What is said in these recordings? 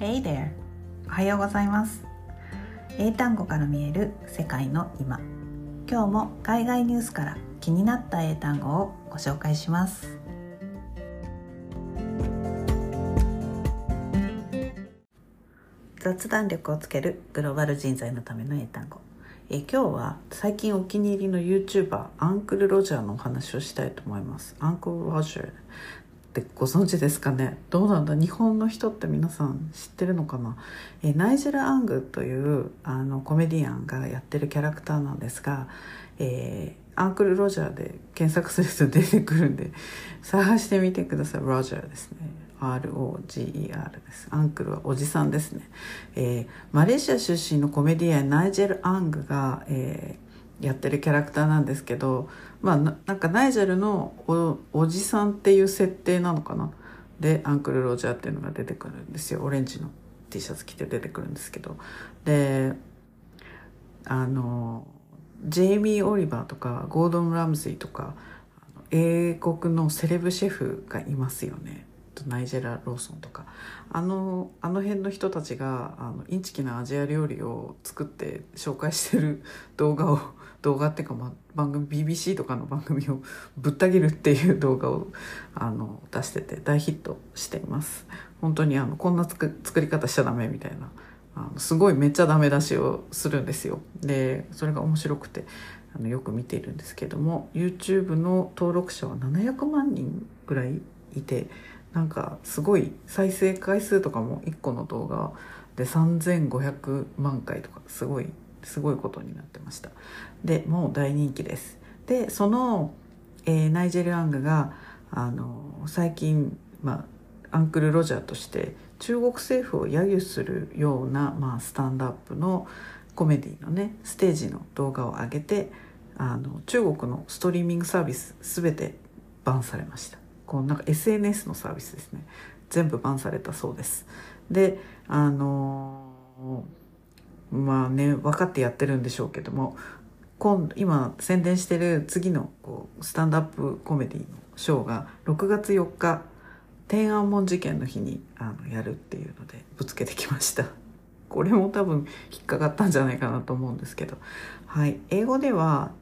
Hey there! おはようございます。英単語から見える世界の今。今日も海外ニュースから気になった英単語をご紹介します。雑談力をつけるグローバル人材のための英単語。え今日は最近お気に入りの YouTuber アンクル・ロジャーのお話をしたいと思います。アンクル・ロジャー。ってご存知ですかね？どうなんだ？日本の人って皆さん知ってるのかな？えナイジェル・アングというあのコメディアンがやってるキャラクターなんですが、えー、アンクル・ロジャーで検索すると出てくるんで探してみてください。ロジャーですね。ROGER です。アンクルはおじさんですね、えー、マレーシア出身のコメディアンナイジェル・アングが、えーやってるキャラクターなんですけどまあなんかナイジェルのおおじさんっていう設定なのかな？でアンクル・ロジャーっていうのが出てくるんですよ。オレンジの T シャツ着て出てくるんですけど。であのジェイミー・オリバーとかゴードン・ラムズイとか英国のセレブシェフがいますよね。ナイジェラ・ローソンとか。あのあの辺の人たちがあのインチキなアジア料理を作って紹介してる動画を動画っていうか、まあ、番組 BBC とかの番組をぶった切るっていう動画をあの出してて大ヒットしています。本当にあのこんな作り方しちゃダメみたいな。あのすごいめっちゃダメ出しをするんですよ。でそれが面白くてあのよく見ているんですけども YouTube の登録者は700万人ぐらいいてなんかすごい再生回数とかも1個の動画で3500万回とかすごいすごいことになってました。でもう大人気です。でその、えー、ナイジェル・アングがあの最近、まあ、アンクル・ロジャーとして中国政府を揶揄するような、まあ、スタンドアップのコメディのねステージの動画を上げてあの中国のストリーミングサービス全てバンされました。こうなんか SNS のサービスですね。全部バンされたそうです。であのーまあね分かってやってるんでしょうけども今今宣伝してる次のこうスタンドアップコメディのショーが6月4日天安門事件の日にあのやるっていうのでぶつけてきました。これも多分引っかかったんじゃないかなと思うんですけど。はい。英語では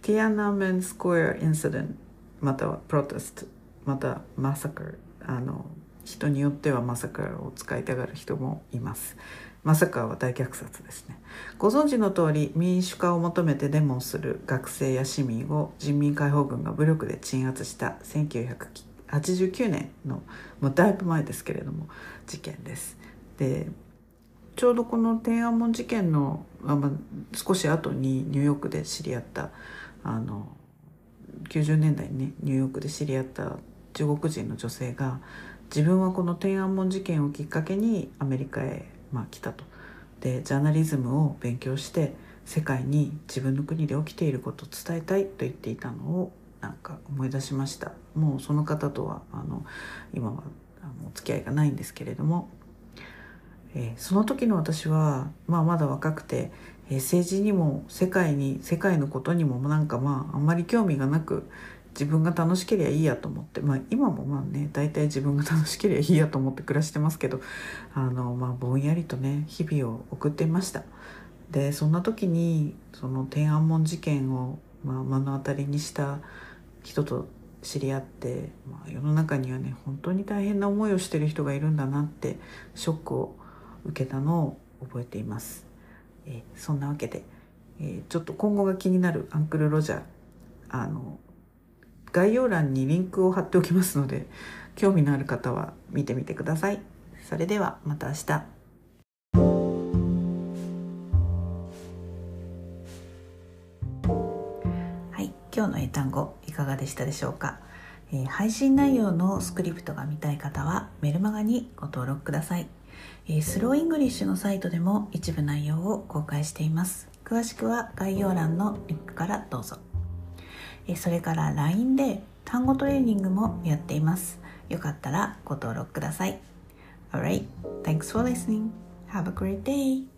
Tiananmen Square Incident または Protest また Massacre あの人によってはマサカを使いたがる人もいます。まさかは大虐殺ですね。ご存知の通り民主化を求めてデモをする学生や市民を人民解放軍が武力で鎮圧した1989年のもうだいぶ前ですけれども事件です。でちょうどこの天安門事件の、まあ、少し後にニューヨークで知り合ったあの90年代にねニューヨークで知り合った中国人の女性が自分はこの天安門事件をきっかけにアメリカへまあ、来たと。でジャーナリズムを勉強して世界に自分の国で起きていることを伝えたいと言っていたのをなんか思い出しましたもうその方とはあの今はあのお付き合いがないんですけれども、えー、その時の私は、まあ、まだ若くて、えー、政治にも世界に世界のことにもなんかまああんまり興味がなく自分が楽しければいいやと思って、まあ、今もまあね大体自分が楽しければいいやと思って暮らしてますけどあの、まあ、ぼんやりとね日々を送っていました。でそんな時にその天安門事件を、まあ、目の当たりにした人と知り合って、まあ、世の中にはね本当に大変な思いをしてる人がいるんだなってショックを受けたのを覚えています、えそんなわけで、えちょっと今後が気になるアンクル・ロジャーあの概要欄にリンクを貼っておきますので興味のある方は見てみてください。それではまた明日。はい、今日の英単語いかがでしたでしょうか、えー、配信内容のスクリプトが見たい方はメルマガにご登録ください、えー、 Slow English のサイトでも一部内容を公開しています詳しくは概要欄のリンクからどうぞそれから LINE で単語トレーニングもやっています。よかったらご登録ください。Alright, thanks for listening. Have a great day.